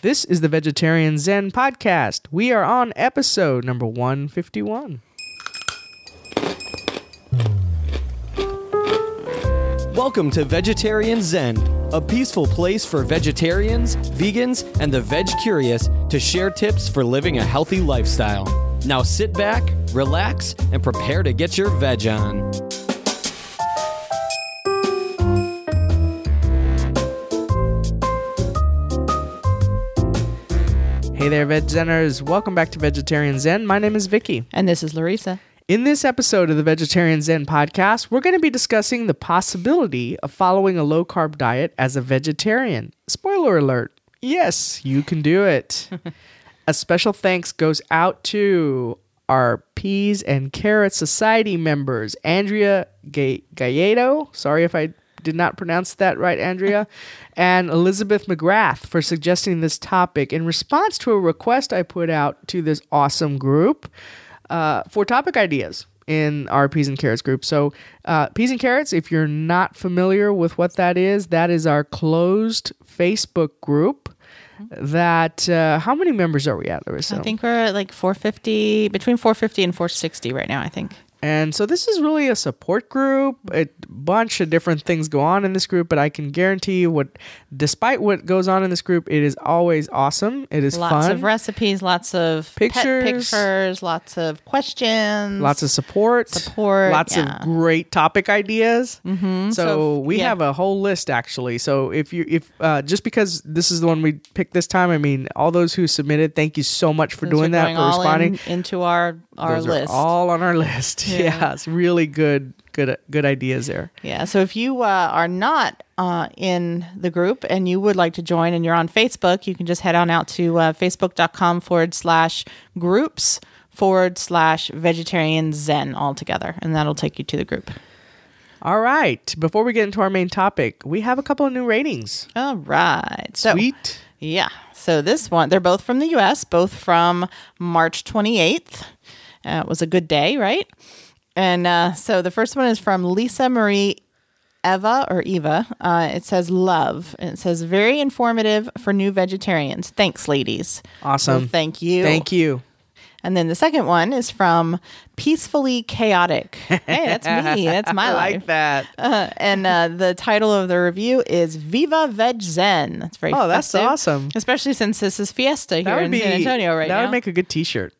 This is the Vegetarian Zen podcast. We are on episode number 151. Welcome to Vegetarian Zen, a peaceful place for vegetarians, vegans, and the veg curious to share tips for living a healthy lifestyle. Now sit back, relax, and prepare to get your veg on. Hey there, Veg Zeners. Welcome back to Vegetarian Zen. My name is Vicky. And this is Larissa. In this episode of the Vegetarian Zen podcast, we're going to be discussing the possibility of following a low carb diet as a vegetarian. Spoiler alert yes, you can do it. a special thanks goes out to our Peas and Carrot Society members, Andrea Ga- Galledo. Sorry if I did not pronounce that right, Andrea, and Elizabeth McGrath for suggesting this topic in response to a request I put out to this awesome group uh, for topic ideas in our Peas and Carrots group. So, uh, Peas and Carrots, if you're not familiar with what that is, that is our closed Facebook group. That uh, how many members are we at, Larissa? I think we're at like 450, between 450 and 460 right now, I think. And so this is really a support group. A bunch of different things go on in this group, but I can guarantee you what despite what goes on in this group, it is always awesome. It is fun. Lots fun. of recipes, lots of pet Pictures. pictures, lots of questions. lots of support, Support, lots yeah. of great topic ideas. Mm-hmm. So, So, we yeah. have a whole list actually. So if you if uh, just because this is the one we picked this time, I mean, all those who submitted, thank you so much for doing that for responding. in, into our our Those are list. all on our list. Yeah. Yeah. it's really good, good, good ideas there. Yeah. So if you uh, are not uh, in the group and you would like to join and you're on Facebook, you can just head on out to uh, facebook.com forward slash groups forward slash vegetarian zen all together. And that'll take you to the group. All right. Before we get into our main topic, we have a couple of new ratings. All right. So, Sweet. Yeah. So this one, they're both from the US, both from March 28th. Uh, it was a good day, right? And uh, so the first one is from Lisa Marie Eva or Eva. Uh, it says love. And it says very informative for new vegetarians. Thanks, ladies. Awesome. So thank you. Thank you. And then the second one is from Peacefully Chaotic. Hey, that's me. That's my I life. like that. Uh, and uh, the title of the review is Viva Veg Zen. That's very Oh, that's awesome. especially since this is Fiesta here in be San Antonio right That now. That would make a good T-shirt.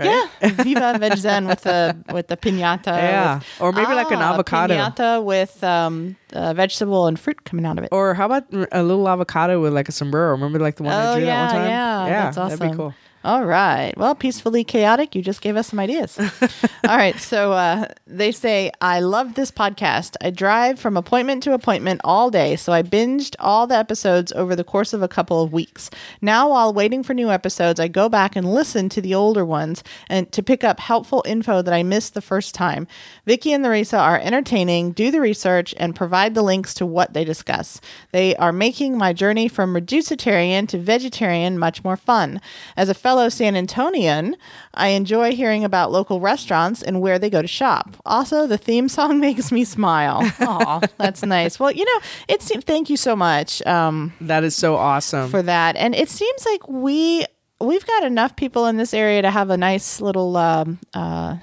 Right? yeah, Viva Veg Zen with the with the pinata. Yeah. with- Or maybe like an Ah, a avocado. pinata with um, uh, vegetable and fruit coming out of it. Or how about a little avocado with like a sombrero? Remember like the one I oh drew yeah, that one time? yeah, that's awesome. That'd be cool. All right. Well, peacefully chaotic. You just gave us some ideas. All right. So uh, they say, I love this podcast. I drive from appointment to appointment all day, so I binged all the episodes over the course of a couple of weeks. Now, while waiting for new episodes, I go back and listen to the older ones and to pick up helpful info that I missed the first time. Vicky and Larissa are entertaining, do the research, and provide the links to what they discuss. They are making my journey from reducitarian to vegetarian much more fun. As a fellow San Antonian, I enjoy hearing about local restaurants and where they go to shop. Also, the theme song makes me smile. Aw, that's nice. Well, you know, it seems. Thank you so much um, That is so awesome. for that. And it seems like we we've got enough people in this area to have a nice little um, uh,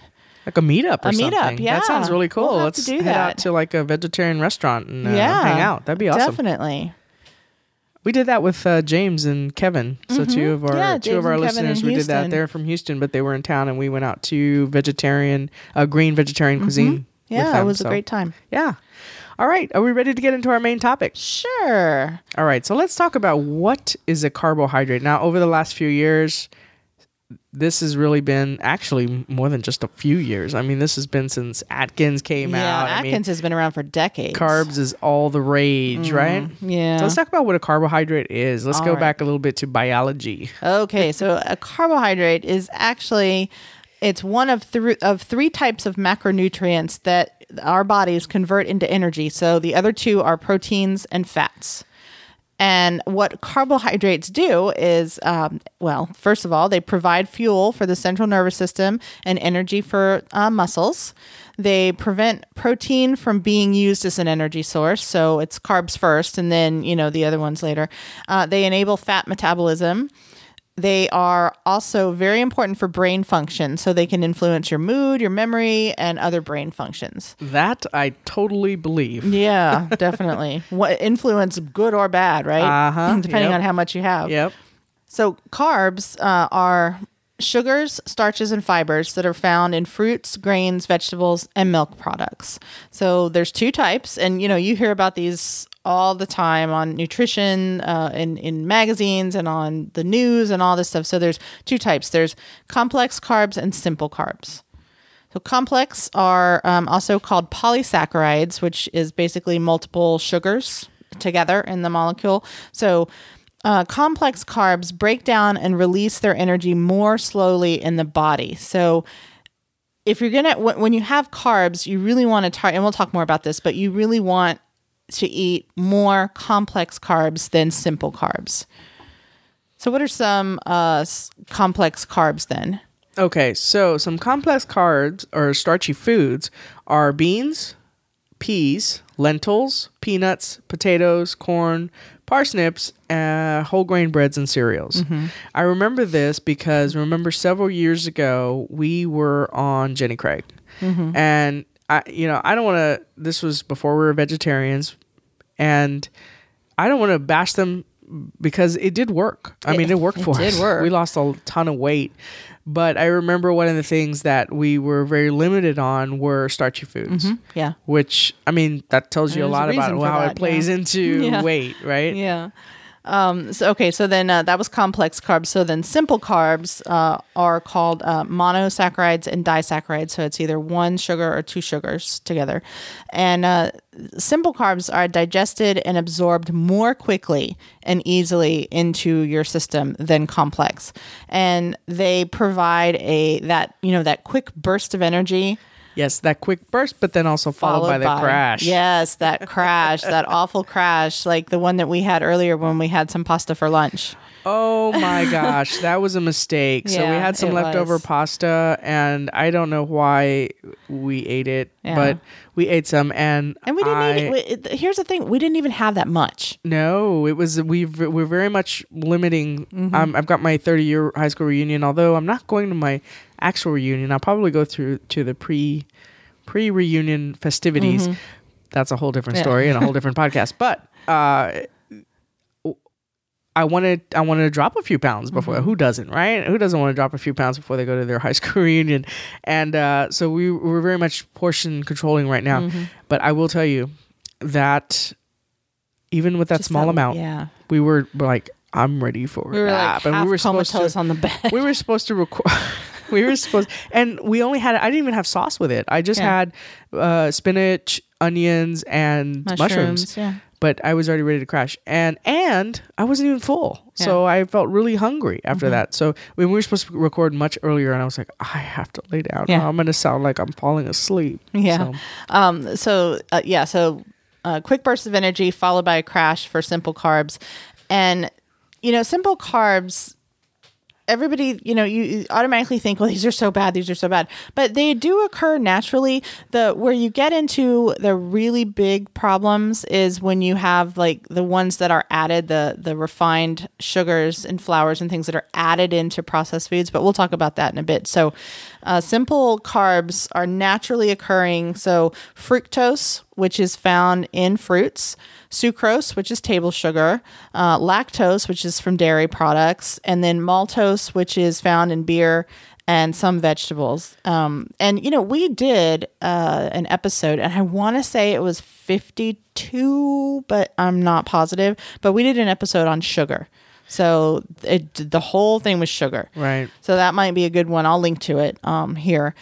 like a meetup or A meetup, something. yeah. That sounds really cool. We'll Let's do head out that. to like a vegetarian restaurant and uh, yeah, hang out. That'd be awesome. Definitely. We did that with uh, James and Kevin. So two of our Mm-hmm. Yeah, two James of our and Kevin in listeners, we did that. They're from Houston, but they were in town, and we went out to vegetarian, uh, green vegetarian cuisine. Mm-hmm. Yeah, it them. was So, a great time. Yeah. All right. Are we ready to get into our main topic? Sure. All right. So let's talk about what is a carbohydrate. Now, over the last few years, this has really been actually more than just a few years. I mean, this has been since Atkins came Yeah, out. I mean, Atkins has been around for decades. carbs is all the rage, mm-hmm. right? Yeah. So let's talk about what a carbohydrate is. Let's All go right. back a little bit to biology. Okay, so a carbohydrate is actually it's one of three of three types of macronutrients that our bodies convert into energy. So the other two are proteins and fats. And what carbohydrates do is, um, well, first of all, they provide fuel for the central nervous system and energy for uh, muscles. They prevent protein from being used as an energy source. So it's carbs first and then, you know, the other ones later. Uh, they enable fat metabolism. They are also very important for brain function. So they can influence your mood, your memory, and other brain functions. That I totally believe. Yeah, definitely. what influence, good or bad, right? Uh-huh, Depending yep. on how much you have. Yep. So, carbs uh, are sugars, starches, and fibers that are found in fruits, grains, vegetables, and milk products. So, there's two types, and you know, you hear about these all the time on nutrition, uh, in in magazines, and on the news, and all this stuff. So, there's two types. There's complex carbs and simple carbs. So complex are um, also called polysaccharides, which is basically multiple sugars together in the molecule. So uh, complex carbs break down and release their energy more slowly in the body. So if you're gonna when you have carbs, you really want to target, and we'll talk more about this, but you really want to eat more complex carbs than simple carbs. So what are some uh, s- complex carbs then? Okay, so some complex carbs or starchy foods are beans, peas, lentils, peanuts, potatoes, corn, parsnips, uh, whole grain breads, and cereals. I remember this because remember several years ago we were on Jenny Craig, and I, you know, I don't want to. This was before we were vegetarians, and I don't want to bash them because it did work. I It- mean, it worked for us. it for did us. work. We lost a ton of weight. But I remember one of the things that we were very limited on were starchy foods, mm-hmm. Yeah. which I mean that tells you a There's a lot about how that, it plays yeah. into Yeah. weight, right? Yeah. Um, so okay, so then uh, that was complex carbs. So then simple carbs uh, are called uh, monosaccharides and disaccharides. So it's either one sugar or two sugars together. And uh, simple carbs are digested and absorbed more quickly and easily into your system than complex. And they provide a that you know that quick burst of energy Yes, that quick burst, but then also followed, by the crash. Yes, that crash, that awful crash, like the one that we had earlier when we had some pasta for lunch. Oh my gosh, that was a mistake. so we had some leftover was. pasta, and I don't know why we ate it, Yeah. but we ate some, and And we didn't I, eat it. we- Here's the thing: we didn't even have that much. No, it was we've we're very much limiting. Mm-hmm. Um, I've got my 30 year high school reunion. Although I'm not going to my actual reunion, I'll probably go through to the pre pre reunion festivities. That's a whole different Mm-hmm. Yeah. story and a whole different podcast. But uh, I wanted I wanted to drop a few pounds before. Mm-hmm. Who doesn't, right? Who doesn't want to drop a few pounds before they go to their high school reunion? And uh, so we we're very much portion controlling right now. Mm-hmm. But I will tell you that even with that Just small that- amount, yeah. we were like, I'm ready for We were nap. like half we were supposed to. on the bed. we were supposed to record. we were supposed, and we only had. I didn't even have sauce with it. I just Yeah. had uh, spinach, onions, and mushrooms. Yeah. But I was already ready to crash, and and I wasn't even full, so I felt really hungry after Mm-hmm. that. So when we were supposed to record much earlier, and I was like, I have to lay down. Yeah. I'm gonna sound like I'm falling asleep. Yeah. So, Um, so uh, yeah, so uh, quick burst of energy followed by a crash for simple carbs, and you know, simple carbs. Everybody, you know, you automatically think, well, these are so bad, these are so bad, but they do occur naturally. The where you get into the really big problems is when you have like the ones that are added, the the refined sugars and flours and things that are added into processed foods. But we'll talk about that in a bit. So, uh, simple carbs are naturally occurring. So, fructose, which is found in fruits, sucrose, which is table sugar, uh, lactose, which is from dairy products, and then maltose, which is found in beer and some vegetables. Um, and, you know, we did uh, an episode, and I want to say it was 52, but I'm not positive. But we did an episode on sugar. So it, the whole thing was sugar. right. So that might be a good one. I'll link to it um, here.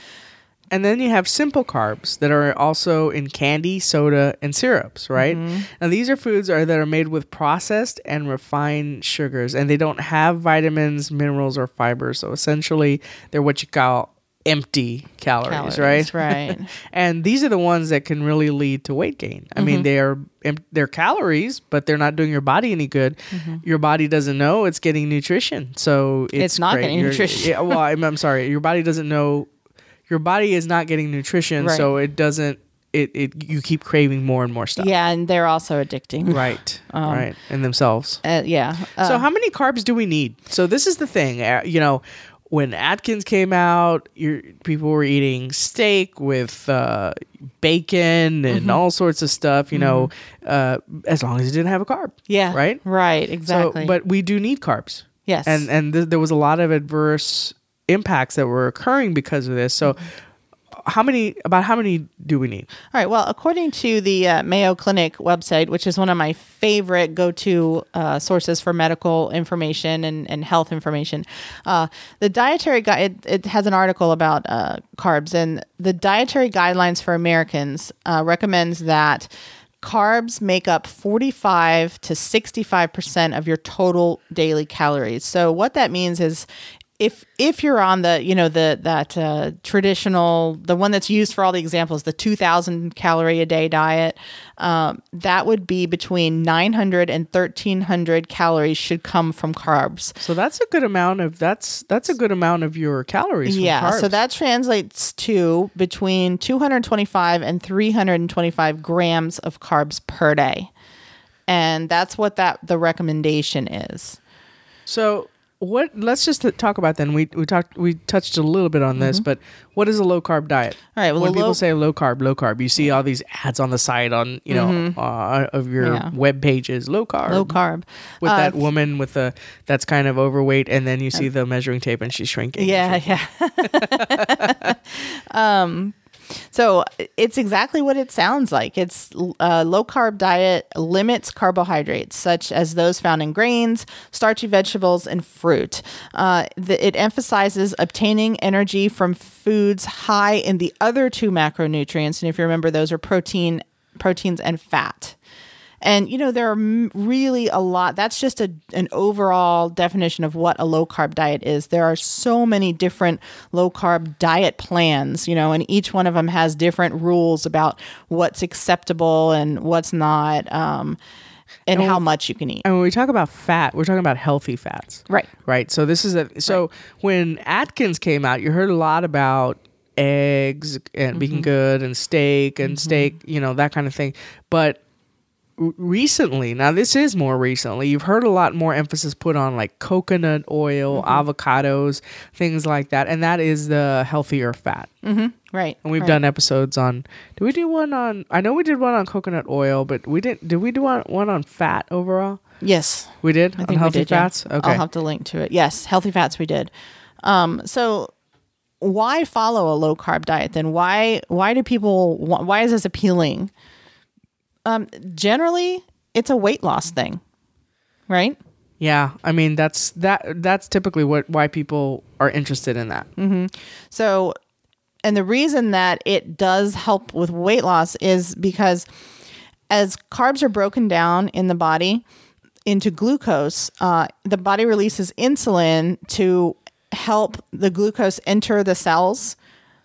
And then you have simple carbs that are also in candy, soda, and syrups, right? Mm-hmm. Now these are foods are, that are made with processed and refined sugars, and they don't have vitamins, minerals, or fibers. So essentially, they're what you call empty calories, Calories, right? right. and these are the ones that can really lead to weight gain. I Mm-hmm. mean, they are they're calories, but they're not doing your body any good. Your body doesn't know it's getting nutrition, so it's, Mm-hmm. It's not great. getting You're- nutrition. Yeah, well, I'm, I'm sorry, your body doesn't know. Your body is not getting nutrition, Right. so it doesn't. It, it you keep craving more and more stuff. Yeah, and they're also addicting. Right. right. and themselves. Uh, yeah. Uh, So how many carbs do we need? So this is the thing, uh, you know, when Atkins came out, your people were eating steak with uh, bacon Mm-hmm. and all sorts of stuff, you know, uh, as long as it didn't have a carb. yeah. Right? Right. Exactly. So, but we do need carbs. yes. And and th- there was a lot of adverse impacts that were occurring because of this. So Mm-hmm. how many about how many do we need? All right. Well, according to the uh, Mayo Clinic website, which is one of my favorite go to uh, sources for medical information and, and health information, uh, the dietary guide, it, it has an article about uh, carbs, and the dietary guidelines for Americans uh, recommends that carbs make up 45 to 65% of your total daily calories. So what that means is if if you're on the you know the that uh, traditional the one that's used for all the examples the 2000 calorie a day diet um, that would be between 900 and 1300 calories should come from carbs. So that's a good amount of that's that's a good amount of your calories. from yeah so that translates to between 225 and 325 grams of carbs per day. And that's what that the recommendation is. So what? Let's just talk about then. We we talked we touched a little bit on this, but what is a low carb diet? Mm-hmm. All right, well, when people low- say low carb, low carb, you see all these ads on the side on you know uh, of your Mm-hmm. Yeah. web pages, low carb, low carb with Uh, that woman with the that's kind of overweight, and then you see the measuring tape and she's shrinking. Yeah, yeah. um, so it's exactly what it sounds like. It's a low carb diet limits carbohydrates such as those found in grains, starchy vegetables, and fruit. Uh, the, it emphasizes obtaining energy from foods high in the other two macronutrients, and if you remember, those are protein, proteins, and fat. And you know there are really a lot. That's just a an overall definition of what a low carb diet is. There are so many different low carb diet plans, you know, and each one of them has different rules about what's acceptable and what's not, um, and how much you can eat. And when we talk about fat, we're talking about healthy fats. Right. Right. So this is a so when Atkins came out, you heard a lot about eggs and being good and steak and steak, you know, that kind of thing. But recently, now this is more recently, you've heard a lot more emphasis put on like coconut oil, avocados, things like that, and that is the healthier fat. Right. And we've right. done episodes on. do we do one on? I know we did one on coconut oil, but we didn't. Did we do one, one on fat overall? Yes. We did I on think healthy did. yeah. fats. Okay. I'll have to link to it. Yes, healthy fats we did. Um, so why follow a low carb diet then? Why why do people why is this appealing? Um, generally, it's a weight loss thing, right? Yeah, I mean that's that that's typically what why people are interested in that. Mm-hmm. So, and the reason that it does help with weight loss is because as carbs are broken down in the body into glucose, uh, the body releases insulin to help the glucose enter the cells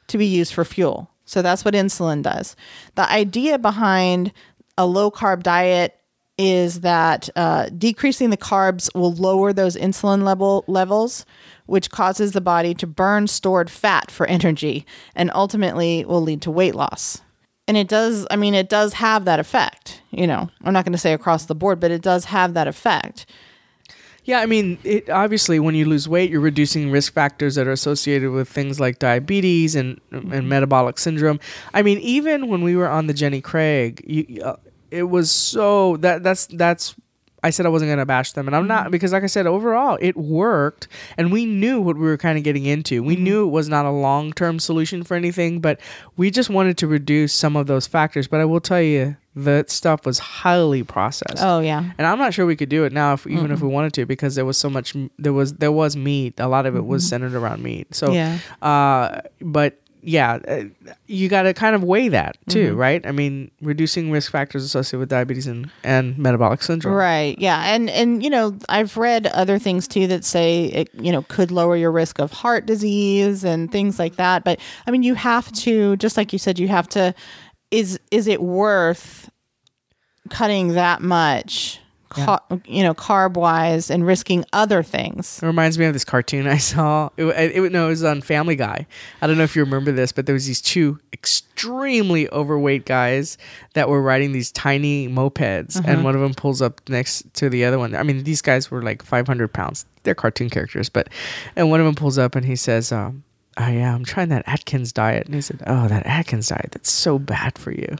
to be used for fuel. So that's what insulin does. The idea behind a low carb diet is that uh, decreasing the carbs will lower those insulin level levels, which causes the body to burn stored fat for energy, and ultimately will lead to weight loss. And it does. I mean, it does have that effect. You know, I'm not going to say across the board, but it does have that effect. Yeah, I mean, it obviously when you lose weight, you're reducing risk factors that are associated with things like diabetes and and metabolic syndrome. I mean, even when we were on the Jenny Craig, you, uh, it was so that that's that's. I said I wasn't going to bash them, and I'm not mm-hmm. because, like I said, overall it worked, and we knew what we were kind of getting into. We mm-hmm. knew it was not a long term solution for anything, but we just wanted to reduce some of those factors. But I will tell you, that stuff was highly processed Oh yeah, and I'm not sure we could do it now, if, even if we wanted to, because there was so much. There was there was meat. A lot of it was mm-hmm. centered around meat. So, Yeah. uh, but yeah, uh, you got to kind of weigh that too, Mm-hmm. right? I mean, reducing risk factors associated with diabetes and, and metabolic syndrome. Right. Yeah. And and you know, I've read other things too that say it, you know, could lower your risk of heart disease and things like that. But I mean, you have to just like you said, you have to is is it worth cutting that much ca- you know, carb wise and risking other things? It reminds me of this cartoon I saw. It, it, it, no, it was on Family Guy. I don't know if you remember this, but there was these two extremely overweight guys that were riding these tiny mopeds, and one of them pulls up next to the other one. I mean, these guys were like 500 pounds. They're cartoon characters, but and one of them pulls up and he says, um, "Oh uh, yeah, I'm trying that Atkins diet." And he said, "Oh, that Atkins diet, that's so bad for you."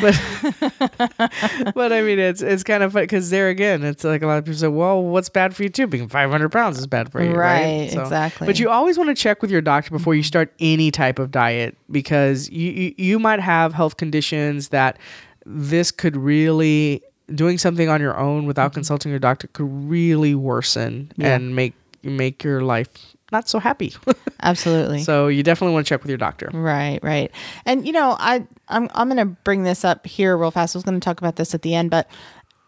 But but I mean, it's it's kind of fun because there again, it's like a lot of people say, "Well, what's bad for you too? Being 500 pounds is bad for you, right?" Right, exactly. But you always want to check with your doctor before you mm-hmm. start any type of diet because you you, you might have health conditions that this could really doing something on your own without mm-hmm. consulting your doctor could really worsen Yeah. and make make your life not so happy. Absolutely. so you definitely want to check with your doctor. Right, right. And you know, I I'm I'm going to bring this up here real fast. I was going to talk about this at the end, but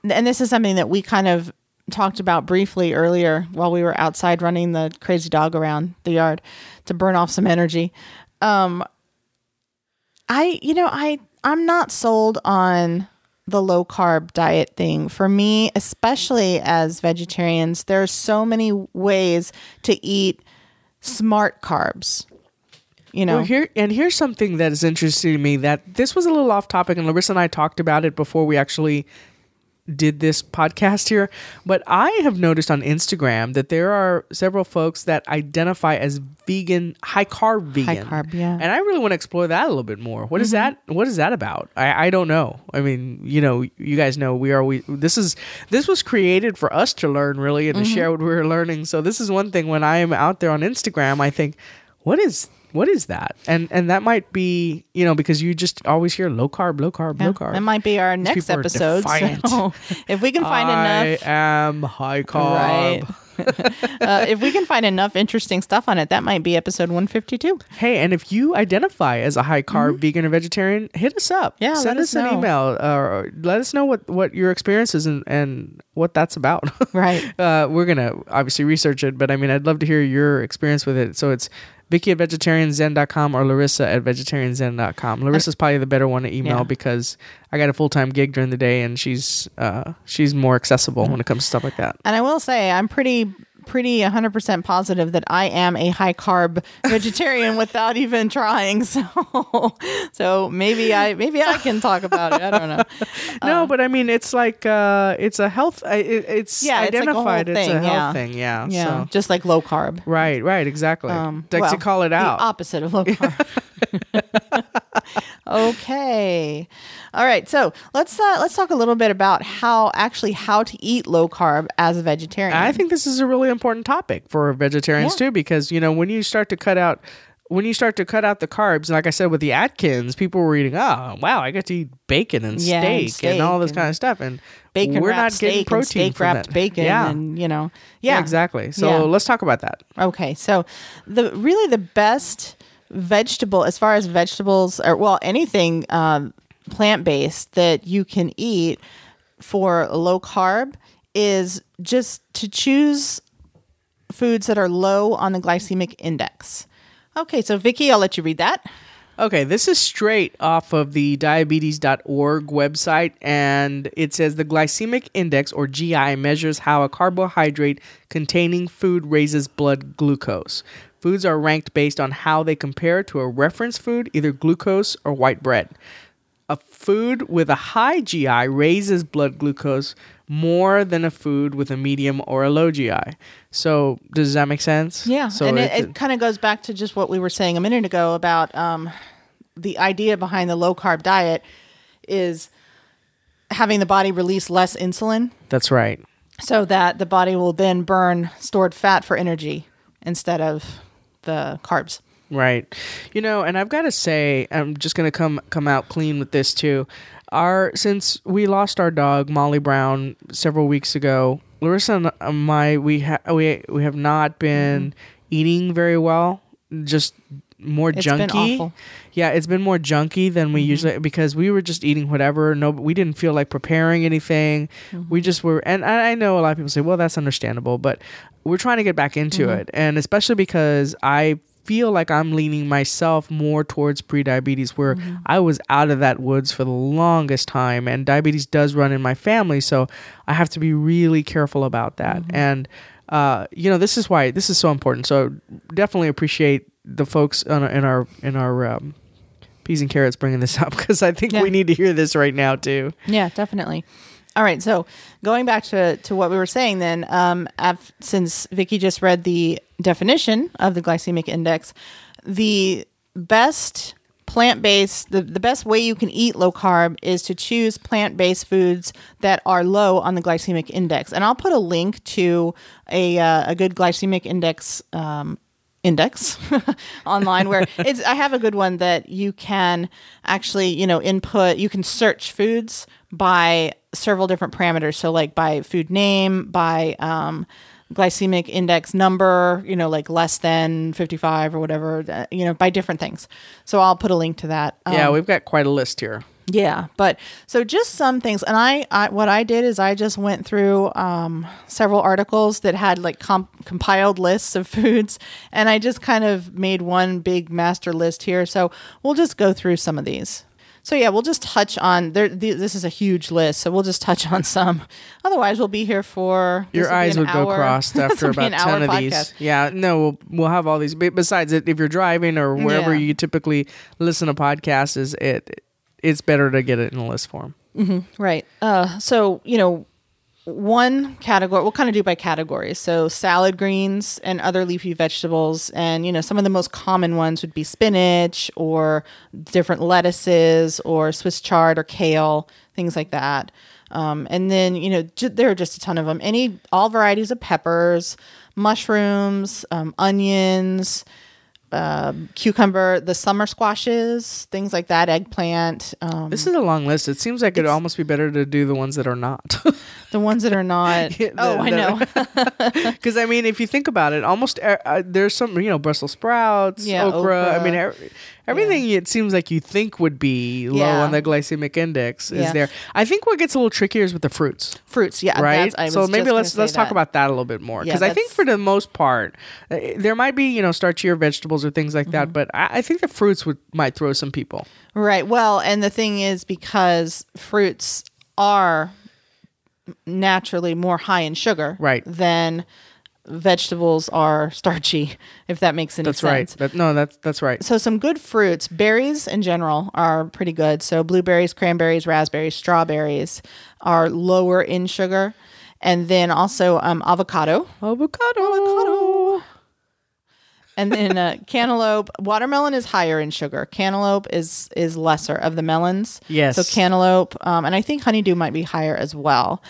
and this is something that we kind of talked about briefly earlier while we were outside running the crazy dog around the yard to burn off some energy. Um I you know, I I'm not sold on the low carb diet thing. For me, especially as vegetarians, there are so many ways to eat smart carbs. You know. Well, here and here's something that is interesting to me that this was a little off topic, and Larissa and I talked about it before we actually did this podcast here. But I have noticed on Instagram that there are several folks that identify as vegan, high carb vegan, carb, yeah. Mm-hmm. And I really want to explore that a little bit more. What is that? What is that about? I, I don't know. I mean, you know, you guys know we are. We this is this was created for us to learn really and to Mm-hmm. share what we were learning. So this is one thing when I am out there on Instagram, I think, what is what is that? And and that might be you know because you just always hear low carb, low carb, low carb. That might be our next episode. So if we can find I enough, am high carb. right? uh, if we can find enough interesting stuff on it, that might be episode 152. Hey, and if you identify as a high carb vegan or vegetarian, hit us up. Mm-hmm. Yeah, send us, us an email or let us know what what your experience is and, and what that's about. Right. uh, we're gonna obviously research it, but I mean, I'd love to hear your experience with it. So it's Vicky at vegetarianzen.com or Larissa at vegetarianzen.com. Larissa's probably the better one to email Yeah. because I got a full time gig during the day and she's uh, she's more accessible when it comes to stuff like that. And I will say, I'm pretty pretty 100% positive that I am a high carb vegetarian without even trying. So so maybe I maybe I can talk about it. I don't know. No, but I mean, it's like uh, it's a health. uh, It, it's Yeah, it's like a identified. It's a thing, health yeah. thing. Yeah. Yeah, So. just like low carb. Right. Right. Exactly. Um, like well, to call it out. The opposite of low carb. Okay. All right. So let's uh, let's talk a little bit about how actually how to eat low carb as a vegetarian. I think this is a really important topic for vegetarians Yeah. too, because you know when you start to cut out. When you start to cut out the carbs, like I said with the Atkins, people were eating, oh wow, I get to eat bacon and Yeah, and steak, and all this and kind of stuff, and bacon we're not getting protein steak from wrapped that. bacon Yeah, and you know yeah, yeah exactly. So let's talk about that. Okay, so the really the best vegetable as far as vegetables or well anything um, plant based that you can eat for low carb is just to choose foods that are low on the glycemic index. Okay, so Vicky, I'll let you read that. Okay, this is straight off of the diabetes.org website, and it says the glycemic index, or GI, measures how a carbohydrate containing food raises blood glucose. Foods are ranked based on how they compare to a reference food, either glucose or white bread. A food with a high GI raises blood glucose more than a food with a medium or a low GI. So, does that make sense? Yeah, So and it, it kind of goes back to just what we were saying a minute ago about um, the idea behind the low carb diet is having the body release less insulin that's right. so that the body will then burn stored fat for energy instead of the carbs. Right. You know, and I've got to say, I'm just going to come come out clean with this too. Our since we lost our dog Molly Brown several weeks ago, Larissa and my we ha- we we have not been mm-hmm. eating very well. Just more It's junky. Yeah, it's been more junky than Mm-hmm. we usually because we were just eating whatever. No, we didn't feel like preparing anything. Mm-hmm. We just were, and I I know a lot of people say, "Well, that's understandable," but we're trying to get back into Mm-hmm. it, and especially because I feel like I'm leaning myself more towards pre-diabetes, where Mm-hmm. I was out of that woods for the longest time, and diabetes does run in my family, so I have to be really careful about that, Mm-hmm. and. Uh, you know, this is why this is so important. So definitely appreciate the folks in our in our, in our um, peas and carrots bringing this up because I think Yeah. we need to hear this right now too. Yeah, definitely. All right, so going back to, to what we were saying then, um, af- since Vicky just read the definition of the glycemic index, the best plant based, the, the best way you can eat low carb is to choose plant based foods that are low on the glycemic index. And I'll put a link to a, uh, a good glycemic index um, index online where it's I have a good one that you can actually, you know, input you can search foods by several different parameters. So like by food name, by um glycemic index number, you know, like less than 55 or whatever, uh, you know, by different things. So I'll put a link to that. yeah, Um, we've got quite a list here. Yeah, but so just some things, and I, I what I did is I just went through um, several articles that had like comp- compiled lists of foods, and I just kind of made one big master list here. So we'll just go through some of these. So yeah, we'll just touch on there. th- This is a huge list, so we'll just touch on some. Otherwise, we'll be here for Your eyes would go crossed after about ten of podcast. these. Yeah, no, we'll, we'll have all these. Besides if you're driving or wherever Yeah. you typically listen to podcasts, is it it's better to get it in a list form. Right. Uh, so, you know, one category, we'll kind of do by categories. So, salad greens and other leafy vegetables. And, you know, some of the most common ones would be spinach or different lettuces or Swiss chard or kale, things like that. Um, and then, you know, j- there are just a ton of them. Any, all varieties of peppers, mushrooms, um, onions, cucumber, the summer squashes, things like that, eggplant. Um, This is a long list. It seems like it'd almost be better to do the ones that are not. The ones that are not. Yeah, oh, the- I know. Because I mean, if you think about it, almost uh, uh, there's some you know Brussels sprouts, Yeah, okra. I okra. mean, er- everything it seems like you think would be low Yeah. on the glycemic index is Yeah. there. I think what gets a little trickier is with the fruits, Fruits, yeah. right? that's- I So maybe let's let's talk about that a little bit more Yeah, because I think for the most part, uh, there might be you know starchier vegetables or things like Mm-hmm. that, but I, I think the fruits would might throw some people. Right. Well, and the thing is because fruits are naturally more high in sugar, Right. Than vegetables are starchy, if that makes any That's sense. right. That, no, that's that's right. So some good fruits, berries in general are pretty good. So blueberries, cranberries, raspberries, strawberries are lower in sugar, and then also um, avocado. Avocado. And then uh, cantaloupe, watermelon is higher in sugar. Cantaloupe is is lesser of the melons. Yes. So cantaloupe, um, and I think honeydew might be higher as well.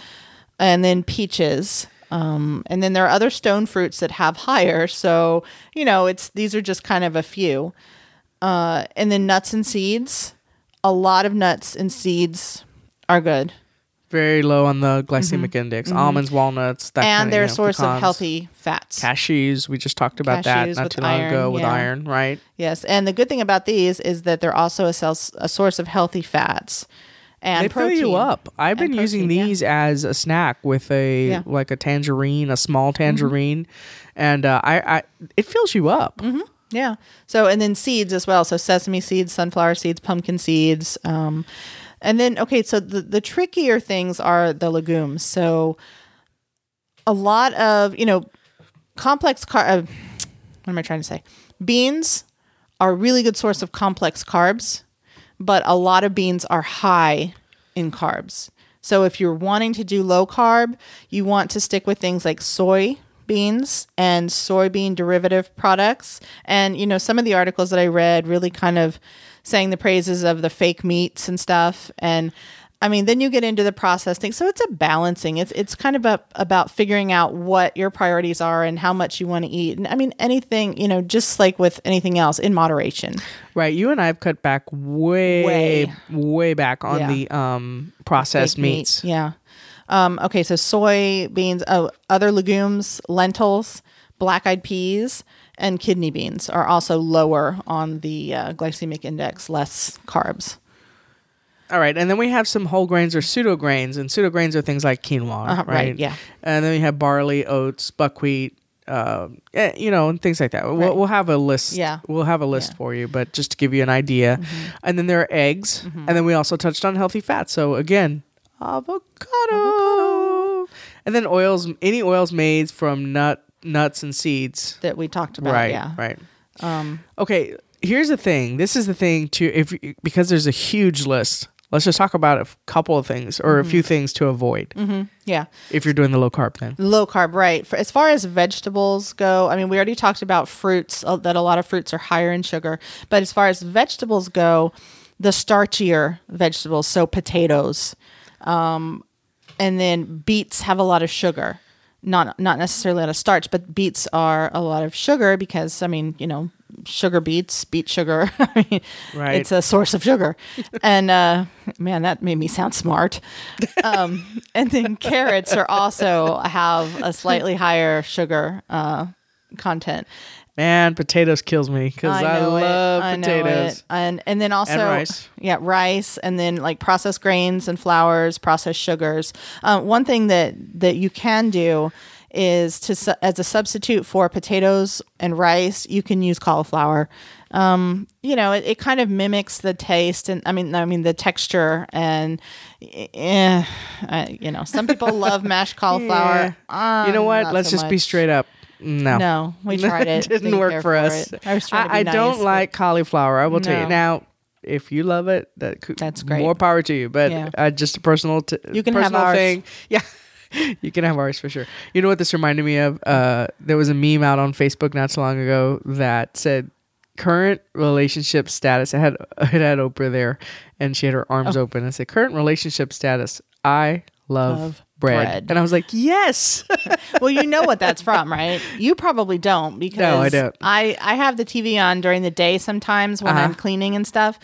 And then peaches. Um, and then there are other stone fruits that have higher. So you know, it's these are just kind of a few. Uh, and then nuts and seeds. A lot of nuts and seeds are good, Very low on the glycemic index. Almonds, walnuts, that Mm-hmm. and kind they're you a know, source of healthy fats. cashews. We just talked about that not too long ago with yeah. iron, right? Yes, and the good thing about these is that they're also a, a source of healthy fats and they protein. fill you up. I've been And using protein, yeah. these as a snack with a Yeah. Mm-hmm. like a tangerine, a small tangerine, and uh, I, I it fills you up. Yeah. So and then seeds as well. So sesame seeds, sunflower seeds, pumpkin seeds. Um, and then okay, so the the trickier things are the legumes. So a lot of you know complex car. Uh, what am I trying to say? Beans are a really good source of complex carbs, but a lot of beans are high in carbs. So if you're wanting to do low carb, you want to stick with things like soy beans and soybean derivative products. And you know, some of the articles that I read really kind of sang the praises of the fake meats and stuff and I mean, then you get into the processing. So it's a balancing. It's it's kind of a, about figuring out what your priorities are and how much you want to eat. And I mean, anything, you know, just like with anything else, in moderation. Right. You and I have cut back way, way, Way. back on Yeah. the um processed meat, meats. Yeah. Um, okay, so soybeans, oh, other legumes, lentils, black eyed peas, and kidney beans are also lower on the uh, glycemic index, less carbs. All right, and then we have some whole grains or pseudo grains, and pseudo grains are things like quinoa, Uh-huh, right? right, yeah. And then we have barley, oats, buckwheat, uh, eh, you know, and things like that. We'll, we'll have a list. Yeah. we'll have a list Yeah. Mm-hmm. for you, but just to give you an idea. And then there are eggs, and then we also touched on healthy fats. So again, avocado, and then oils, any oils made from nut nuts and seeds. That we talked about. right, Yeah. right. Um, Okay, here's the thing. This is the thing too. If because there's a huge list. Let's just talk about a couple of things or a few things to avoid yeah. if you're doing the low carb thing. Low carb, right. For, as far as vegetables go, I mean, we already talked about fruits, uh, that a lot of fruits are higher in sugar. But as far as vegetables go, the starchier vegetables, so potatoes, um, and then beets have a lot of sugar. Not not necessarily a lot of starch, but beets are a lot of sugar because I mean, you know, sugar beets, beet sugar. I mean, Right. it's a source of sugar. and uh, man, that made me sound smart. Um, and then carrots are also have a slightly higher sugar uh, content. Man, potatoes kills me because I, it. love I know potatoes. it. and and then also rice. Yeah, rice, and then like processed grains and flours, processed sugars. Um, one thing that that you can do is to as a substitute for potatoes and rice, you can use cauliflower. Um, you know, it, it kind of mimics the taste and I mean, I mean the texture and, eh, uh, you know, some people love mashed cauliflower. Yeah. you know Um, what? Let's so just be straight up. No. No, we tried it. didn't Didn't work for for us. it. I was trying to be I, nice, don't like cauliflower. I will tell you now. If you love it, that could, That's great. More power to you. But Yeah. uh, just a personal, t- You can have personal ours. thing. Yeah, you can have ours for sure. You know what this reminded me of? Uh, there was a meme out on Facebook not so long ago that said current relationship status. It had it had Oprah there, and she had her Oh. arms open and said, "Current relationship status. I love." Love bread. bread. and I was like, "Yes." well, you know what that's from, right? You probably don't because No, I don't. I, I have the TV on during the day sometimes when I'm Uh-huh. cleaning and stuff.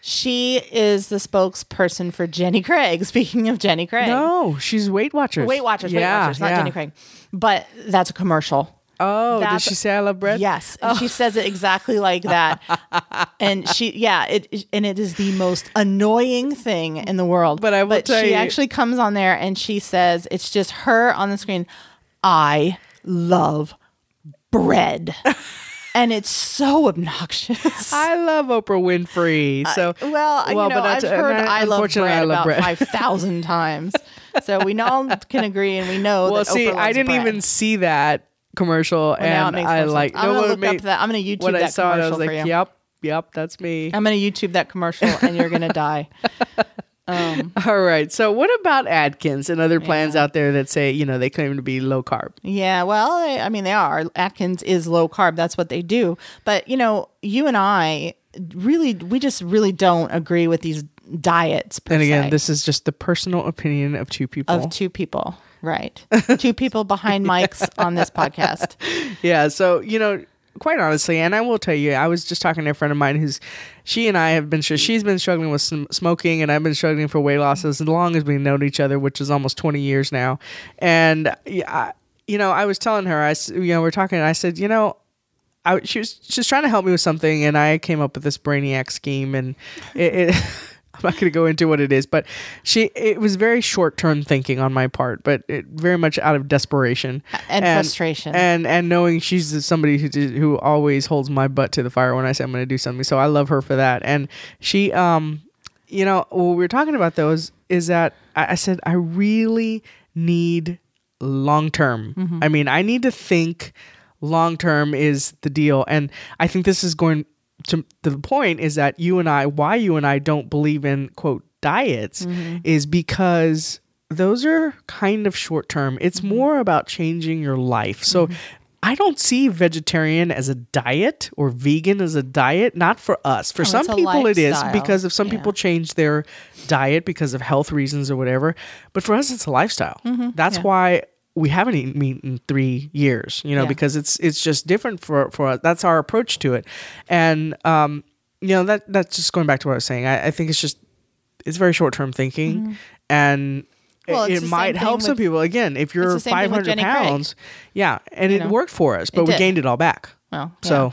She is the spokesperson for Jenny Craig. Speaking of Jenny Craig, no, she's Weight Watchers. Weight Watchers, Weight Watchers, not yeah. Jenny Craig. But that's a commercial. Oh, did she say I love bread? Yes, and she oh. says it exactly like that. and she, yeah, it and it is the most annoying thing in the world. But I will tell she you- actually comes on there and she says it's just her on the screen. I love bread, and it's so obnoxious. I love Oprah Winfrey. So well, you know, but I've that's- heard I love I love about bread. five thousand times, so we all can agree and we know. well, see, I didn't bread. even see that commercial, Well, and I sense. like. I'm gonna look made- up that. I'm gonna YouTube when I that saw it, I commercial was for like, you. "Yep, yep, that's me." I'm gonna YouTube that commercial, and you're gonna die. Um, All right. So, what about Atkins and other plans Yeah. out there that say you know they claim to be low carb? Yeah, well, I, I mean, they are. Atkins is low carb. That's what they do. But, you know, you and I really, we just really don't agree with these diets. Per And again, se, this is just the personal opinion of two people. of two people, right? two people behind mics on this podcast. yeah. So, you know, quite honestly, and I will tell you, I was just talking to a friend of mine who's, she and I have been, she's been struggling with some smoking, and I've been struggling for weight loss as long as we've known each other, which is almost 20 years now. And, yeah, you know, I was telling her, I, you know, we're talking, and I said, you know, I, she was just trying to help me with something, and I came up with this brainiac scheme, and it I'm not going to go into what it is, but she it was very short term thinking on my part, but it very much out of desperation And frustration. and and knowing she's somebody who who always holds my butt to the fire when I say I'm going to do something. So I love her for that. And she, um, you know, what we were talking about those is that I, I said I really need long term. Mm-hmm. I mean, I need to think long term is the deal, and I think this is going to, the point is that you and I, why you and I don't believe in quote diets, Mm-hmm. is because those are kind of short term. It's Mm-hmm. more about changing your life. So. I don't see vegetarian as a diet or vegan as a diet. Not for us. For Oh, some people, it is because of some Yeah. people change their diet because of health reasons or whatever. But for us, it's a lifestyle. That's Mm-hmm. yeah. why we haven't eaten meat in three years. You know, Yeah. because it's it's just different for for us. That's our approach to it, and um, you know that that's just going back to what I was saying. I, I think it's just it's very short term thinking, Mm-hmm. and Well, it's it might help thing some people. Again, if you're the same thing with 500 Jenny Craig. pounds, yeah, and it know? worked for us, but we gained it all back. Well, yeah. So,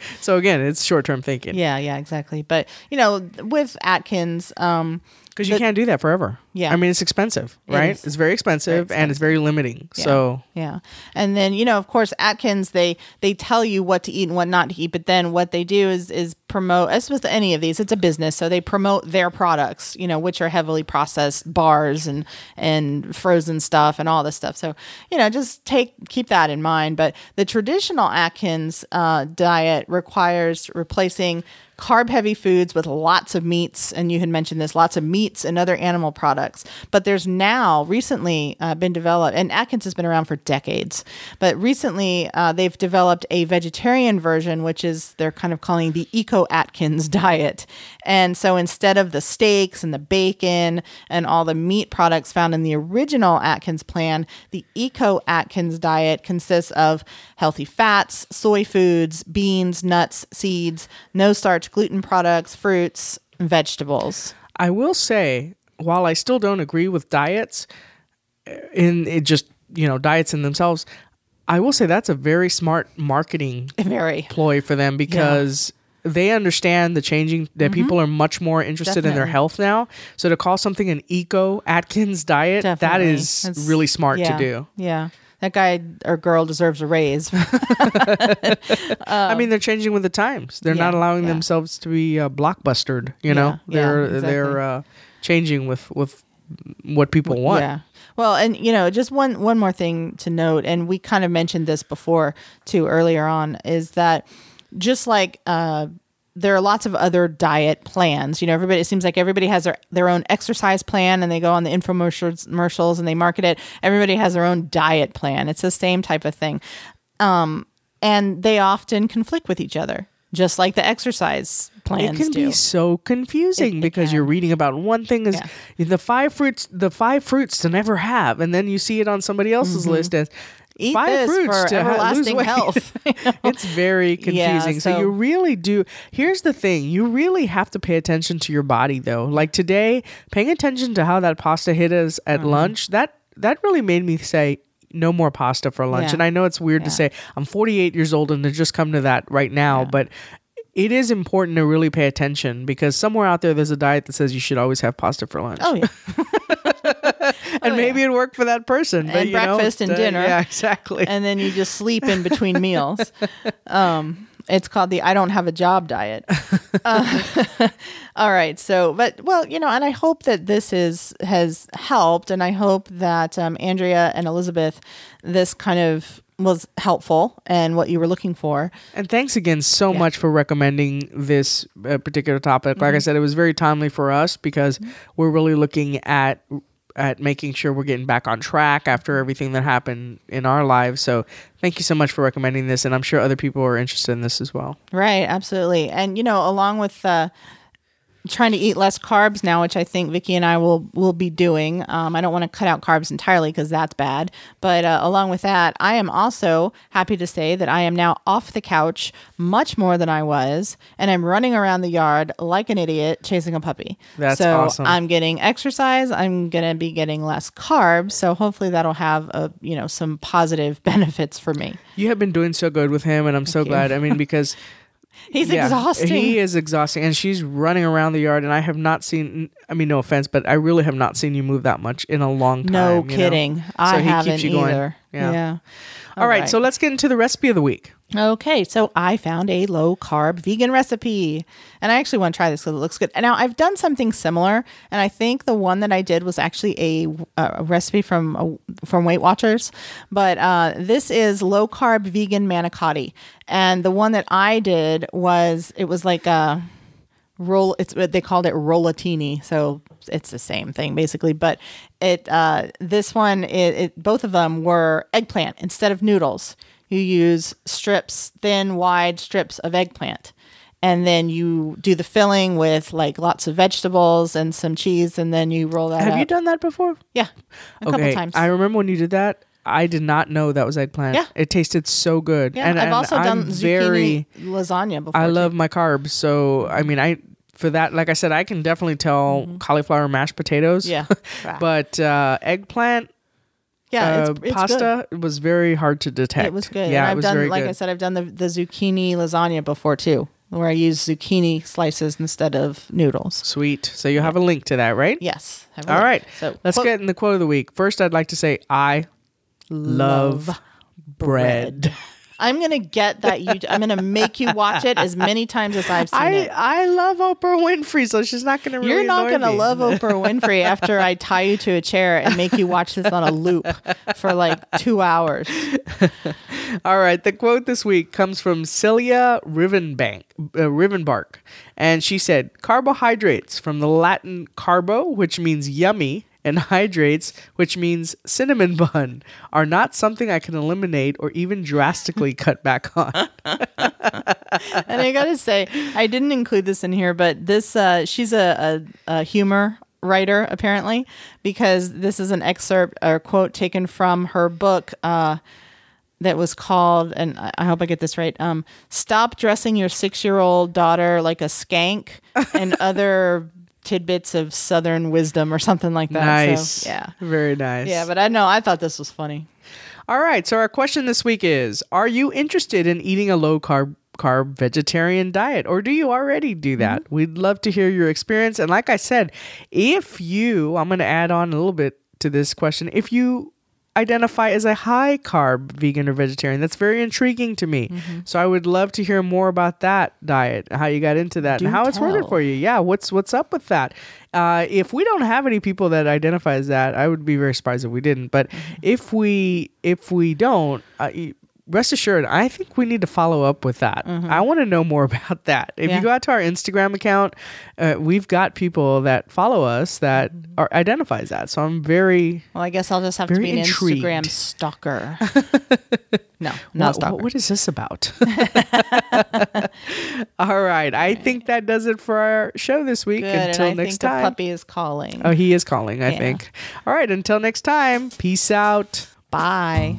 so again, it's short term thinking yeah, yeah, exactly. But you know, with Atkins, um, because you can't do that forever. Yeah. I mean, it's expensive, It right? is. It's very expensive, and it's very limiting. Yeah. So, Yeah. And then, you know, of course, Atkins, they they tell you what to eat and what not to eat, but then what they do is is promote as with any of these, it's a business, so they promote their products, you know, which are heavily processed bars and and frozen stuff and all this stuff. So, you know, just take keep that in mind. But the traditional Atkins uh, diet requires replacing carb heavy foods with lots of meats and you had mentioned this lots of meats and other animal products. But there's now recently uh, been developed and atkins has been around for decades but recently uh, they've developed a vegetarian version which is they're kind of calling the eco atkins diet and so instead of the steaks and the bacon and all the meat products found in the original atkins plan the eco atkins diet consists of healthy fats soy foods beans nuts seeds no starch gluten products fruits and vegetables. I will say, while I still don't agree with diets, in it just you know diets in themselves, I will say that's a very smart marketing very. ploy for them because they understand the changing that people are much more interested in their Mm-hmm. Health now. So to call something an eco Atkins diet, that Definitely. is It's- really smart yeah, to do. Yeah. That guy or girl deserves a raise. I mean, they're changing with the times. They're not allowing yeah. themselves to be uh, blockbustered. You know, Yeah, yeah, they're exactly. they're uh, changing with with what people want. Yeah. Well, and you know, just one one more thing to note, and we kind of mentioned this before too earlier on, is that just like uh, there are lots of other diet plans. You know, everybody it seems like everybody has their their own exercise plan, and they go on the infomercials and they market it. Everybody has their own diet plan. It's the same type of thing, um, and they often conflict with each other, just like the exercise plans It can do. be so confusing It- because you're reading about one thing is the five fruits, the five fruits to never have, and then you see it on somebody else's list as Mm-hmm. Eat five this fruits for to ha- lose everlasting weight. health. it's very confusing. so, so- you really do. Here's the thing: you really have to pay attention to your body, though. Like today, paying attention to how that pasta hit us at Mm-hmm. lunch that that really made me say. No more pasta for lunch. Yeah. And I know it's weird to say I'm 48 years old and to just come to that right now, but it is important to really pay attention because somewhere out there there's a diet that says you should always have pasta for lunch. oh yeah. and maybe it worked for that person. but And you know, breakfast and uh, dinner. Yeah, exactly. and then you just sleep in between meals. Um, it's called the I don't have a job diet. Uh, all right. So, but well, you know, and I hope that this is has helped, and I hope that um, Andrea and Elizabeth, this kind of was helpful and what you were looking for. And thanks again so Yeah. Mm-hmm. much for recommending this uh, particular topic. Like I said, it was very timely for us because we're really looking at at making sure we're getting back on track after everything that happened in our lives. So thank you so much for recommending this, and I'm sure other people are interested in this as well. Right, absolutely. And you know, along with uh, trying to eat less carbs now, which I think Vickie and I will will be doing. Um, I don't want to cut out carbs entirely because that's bad. But uh, along with that, I am also happy to say that I am now off the couch much more than I was, and I'm running around the yard like an idiot chasing a puppy. That's so awesome. I'm getting exercise. I'm gonna be getting less carbs. So hopefully that'll have a you know some positive benefits for me. You have been doing so good with him, and I'm so you. glad. I mean, because He's yeah, exhausting. He is exhausting, and she's running around the yard, and I have not seen. I mean, no offense, but I really have not seen you move that much in a long time. No you know? kidding. I So haven't you going. either. Yeah. Yeah. All right, so let's get into the recipe of the week. Okay, so I found a low carb vegan recipe, and I actually want to try this because it looks good. And now I've done something similar, and I think the one that I did was actually a, a recipe from uh, from Weight Watchers, but uh, this is low carb vegan manicotti, and the one that I did was it was like a roll it's they called it rollatini so it's the same thing basically but it uh this one it, it both of them were eggplant instead of noodles you use strips thin wide strips of eggplant and then you do the filling with like lots of vegetables and some cheese and then you roll that Have up. you done that before? yeah a couple times I remember when you did that. I did not know that was eggplant. Yeah. It tasted so good. yeah and i've and also I'm done very zucchini lasagna before I too. love my carbs, so I mean I for that, like I said, I can definitely tell cauliflower mashed potatoes. Mm-hmm. Yeah. but uh, eggplant yeah, uh, it's, it's pasta was very hard to detect. It was good. Yeah, and I've done, like good. I said, I've done the, the zucchini lasagna before too, where I use zucchini slices instead of noodles. Sweet. So you have a link to that, right? Yes. All look. right. So Let's quote- get in the quote of the week. First, I'd like to say I love, bread. I'm gonna get that you. I'm gonna make you watch it as many times as I've seen I it. I love Oprah Winfrey, so she's not going to. Really You're not gonna me. love Oprah Winfrey after I tie you to a chair and make you watch this on a loop for like two hours. All right, the quote this week comes from Celia Rivenbank, uh, Rivenbark, and she said, "Carbohydrates from the Latin carbo, which means yummy." And hydrates, which means cinnamon bun, are not something I can eliminate or even drastically cut back on. And I gotta say, I didn't include this in here, but this uh, she's a, a, a humor writer apparently because this is an excerpt or quote taken from her book. Uh, that was called, and I hope I get this right. Um, Stop dressing your six-year-old daughter like a skank, and other tidbits of Southern wisdom, or something like that. nice. So, yeah, Very nice. yeah. But I know I thought this was funny. All right. So our question this week is: Are you interested in eating a low carb carb vegetarian diet, or do you already do mm-hmm. that? We'd love to hear your experience. And like I said, if you, I'm going to add on a little bit to this question. If you identify as a high carb vegan or vegetarian, that's very intriguing to me. So I would love to hear more about that diet, how you got into that, Do and how it's working for you. Yeah, what's what's up with that? Uh, if we don't have any people that identify as that, I would be very surprised if we didn't. But Mm-hmm. if we if we don't, uh, rest assured, I think we need to follow up with that. I want to know more about that. If Mm-hmm. Yeah. you go out to our Instagram account, uh, we've got people that follow us that Mm-hmm. are identifies that. So I'm very Well, I guess I'll just have to be an intrigued. Instagram stalker. no, not What- stalker. what is this about? All right, I think that does it for our show this week. Good, Until next time. the puppy is calling. Oh, he is calling, I Yeah. think. All right, until next time. Peace out. Bye.